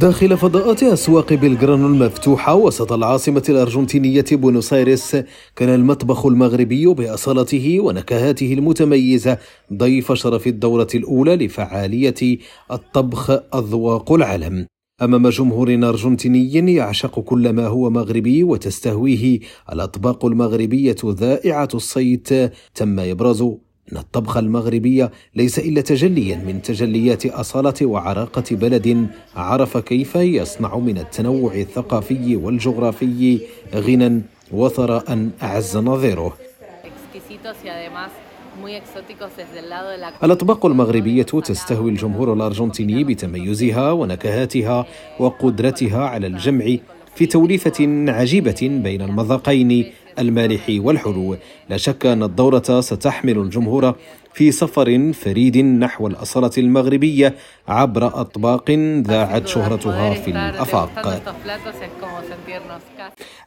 داخل فضاءات أسواق بلغرانو المفتوحة وسط العاصمة الأرجنتينية بونوس آيرس كان المطبخ المغربي بأصالته ونكهاته المتميزة ضيف شرف الدورة الأولى لفعالية الطبخ أذواق العالم. أمام جمهور أرجنتيني يعشق كل ما هو مغربي وتستهويه الأطباق المغربية ذائعة الصيت. تم إبراز أن الطبخ المغربي ليس إلا تجليا من تجليات أصالة وعراقة بلد عرف كيف يصنع من التنوع الثقافي والجغرافي غنى وثراء أعز نظيره. الأطباق المغربية تستهوي الجمهور الأرجنتيني بتميزها ونكهاتها وقدرتها على الجمع في توليفة عجيبة بين المذاقين المالح والحلو. لا شك أن الدورة ستحمل الجمهور في سفر فريد نحو الأصالة المغربية عبر أطباق ذاعت شهرتها في الآفاق.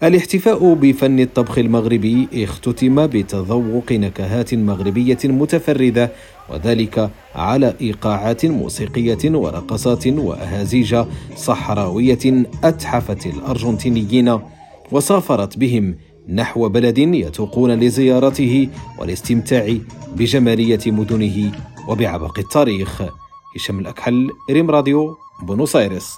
الاحتفاء بفن الطبخ المغربي اختتم بتذوق نكهات مغربية متفردة وذلك على إيقاعات موسيقية ورقصات وأهازيج صحراوية أتحفت الأرجنتينيين وسافرت بهم نحو بلد يتوقون لزيارته والاستمتاع بجمالية مدنه وبعبق التاريخ. هشام الأكحل ريم راديو بونوس آيرس